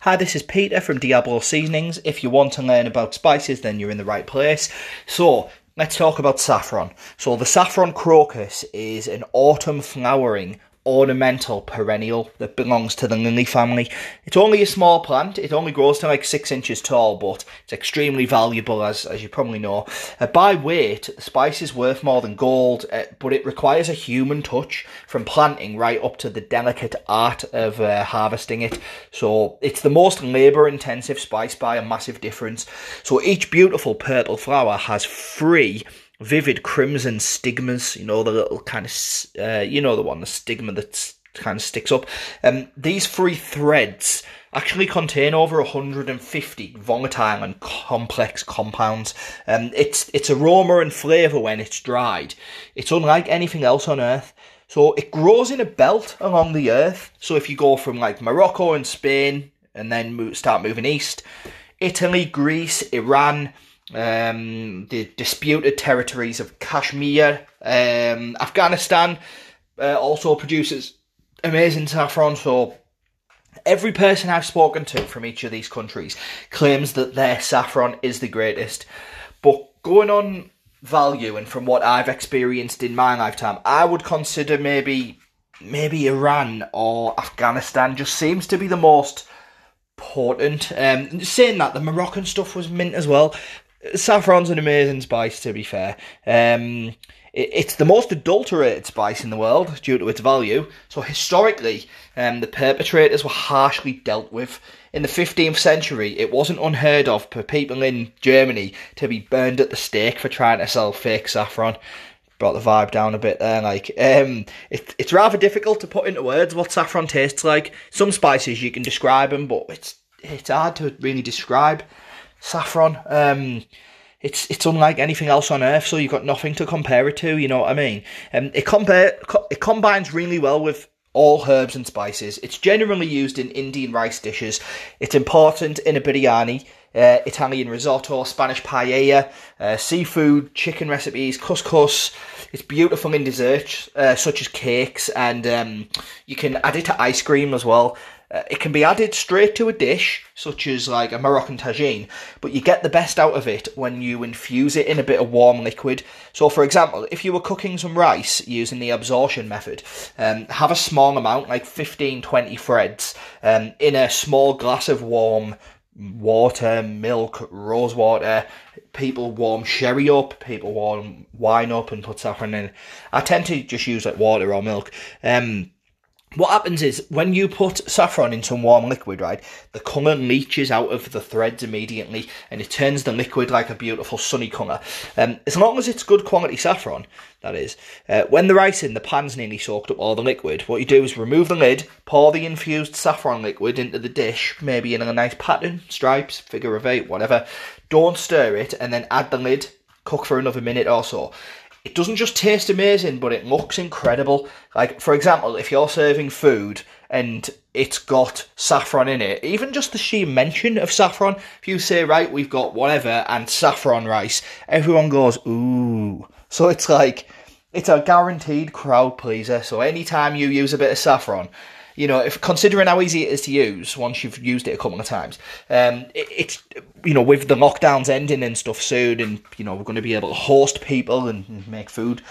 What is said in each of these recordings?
Hi, this is Peter from Diablo Seasonings. If you want to learn about spices, then you're in the right place. So, let's talk about saffron. So, the saffron crocus is an autumn flowering ornamental perennial that belongs to the lily family. It's only a small plant, it only grows to like six inches tall, but it's extremely valuable, as, as you probably know. Uh, by weight, the spice is worth more than gold, uh, but it requires a human touch from planting right up to the delicate art of uh, harvesting it. So it's the most labour intensive spice by a massive difference. So each beautiful purple flower has three vivid crimson stigmas. You know the little kind of, uh, you know the one, the stigma that kind of sticks up. Um, these three threads actually contain over 150 volatile and complex compounds. Um, its its aroma and flavour when it's dried, it's unlike anything else on Earth. So it grows in a belt along the Earth. So if you go from like Morocco and Spain and then start moving east, Italy, Greece, Iran, um, the disputed territories of Kashmir, um, Afghanistan uh, also produces amazing saffron. So every person I've spoken to from each of these countries claims that their saffron is the greatest. But going on value and from what I've experienced in my lifetime, I would consider maybe maybe Iran or Afghanistan just seems to be the most potent. Um, saying that the Moroccan stuff was mint as well, Saffron's an amazing spice, to be fair. Um, it, it's the most adulterated spice in the world due to its value. So historically, um, the perpetrators were harshly dealt with. In the 15th century, it wasn't unheard of for people in Germany to be burned at the stake for trying to sell fake saffron. Brought the vibe down a bit there. Like, um, it, it's rather difficult to put into words what saffron tastes like. Some spices you can describe them, but it's it's hard to really describe saffron. Um, it's it's unlike anything else on earth, so you've got nothing to compare it to. You know what I mean? Um, it compare it combines really well with all herbs and spices. It's generally used in Indian rice dishes. It's important in a biryani, uh, Italian risotto, Spanish paella, uh, seafood, chicken recipes, couscous. It's beautiful in desserts uh, such as cakes, and um, you can add it to ice cream as well. Uh, it can be added straight to a dish, such as like a Moroccan tagine, but you get the best out of it when you infuse it in a bit of warm liquid. So, for example, if you were cooking some rice using the absorption method, um, have a small amount, like 15 20 threads, um, in a small glass of warm water, milk, rose water. People warm sherry up, people warm wine up and put saffron in. I tend to just use like water or milk. Um, what happens is when you put saffron into warm liquid, right, the colour leaches out of the threads immediately and it turns the liquid like a beautiful sunny colour. Um, as long as it's good quality saffron, that is. Uh, when the rice in the pan's nearly soaked up all the liquid, what you do is remove the lid, pour the infused saffron liquid into the dish, maybe in a nice pattern, stripes, figure of eight, whatever. Don't stir it and then add the lid, cook for another minute or so it doesn't just taste amazing, but it looks incredible. Like, for example, if you're serving food and it's got saffron in it, even just the sheer mention of saffron, if you say, right, we've got whatever and saffron rice, everyone goes, ooh. So it's like, it's a guaranteed crowd pleaser. So anytime you use a bit of saffron, you know, if considering how easy it is to use once you've used it a couple of times, um, it, it's you know with the lockdowns ending and stuff soon, and you know we're going to be able to host people and, and make food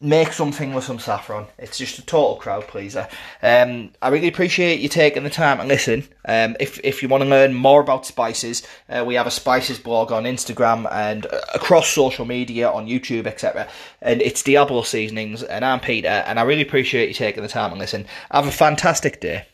make something with some saffron. It's just a total crowd pleaser. Um, I really appreciate you taking the time and listen. Um, if if you want to learn more about spices, uh, we have a spices blog on Instagram and uh, across social media on YouTube, etc. And it's Diablo Seasonings, and I'm Peter, and I really appreciate you taking the time and listen. Have a fantastic day.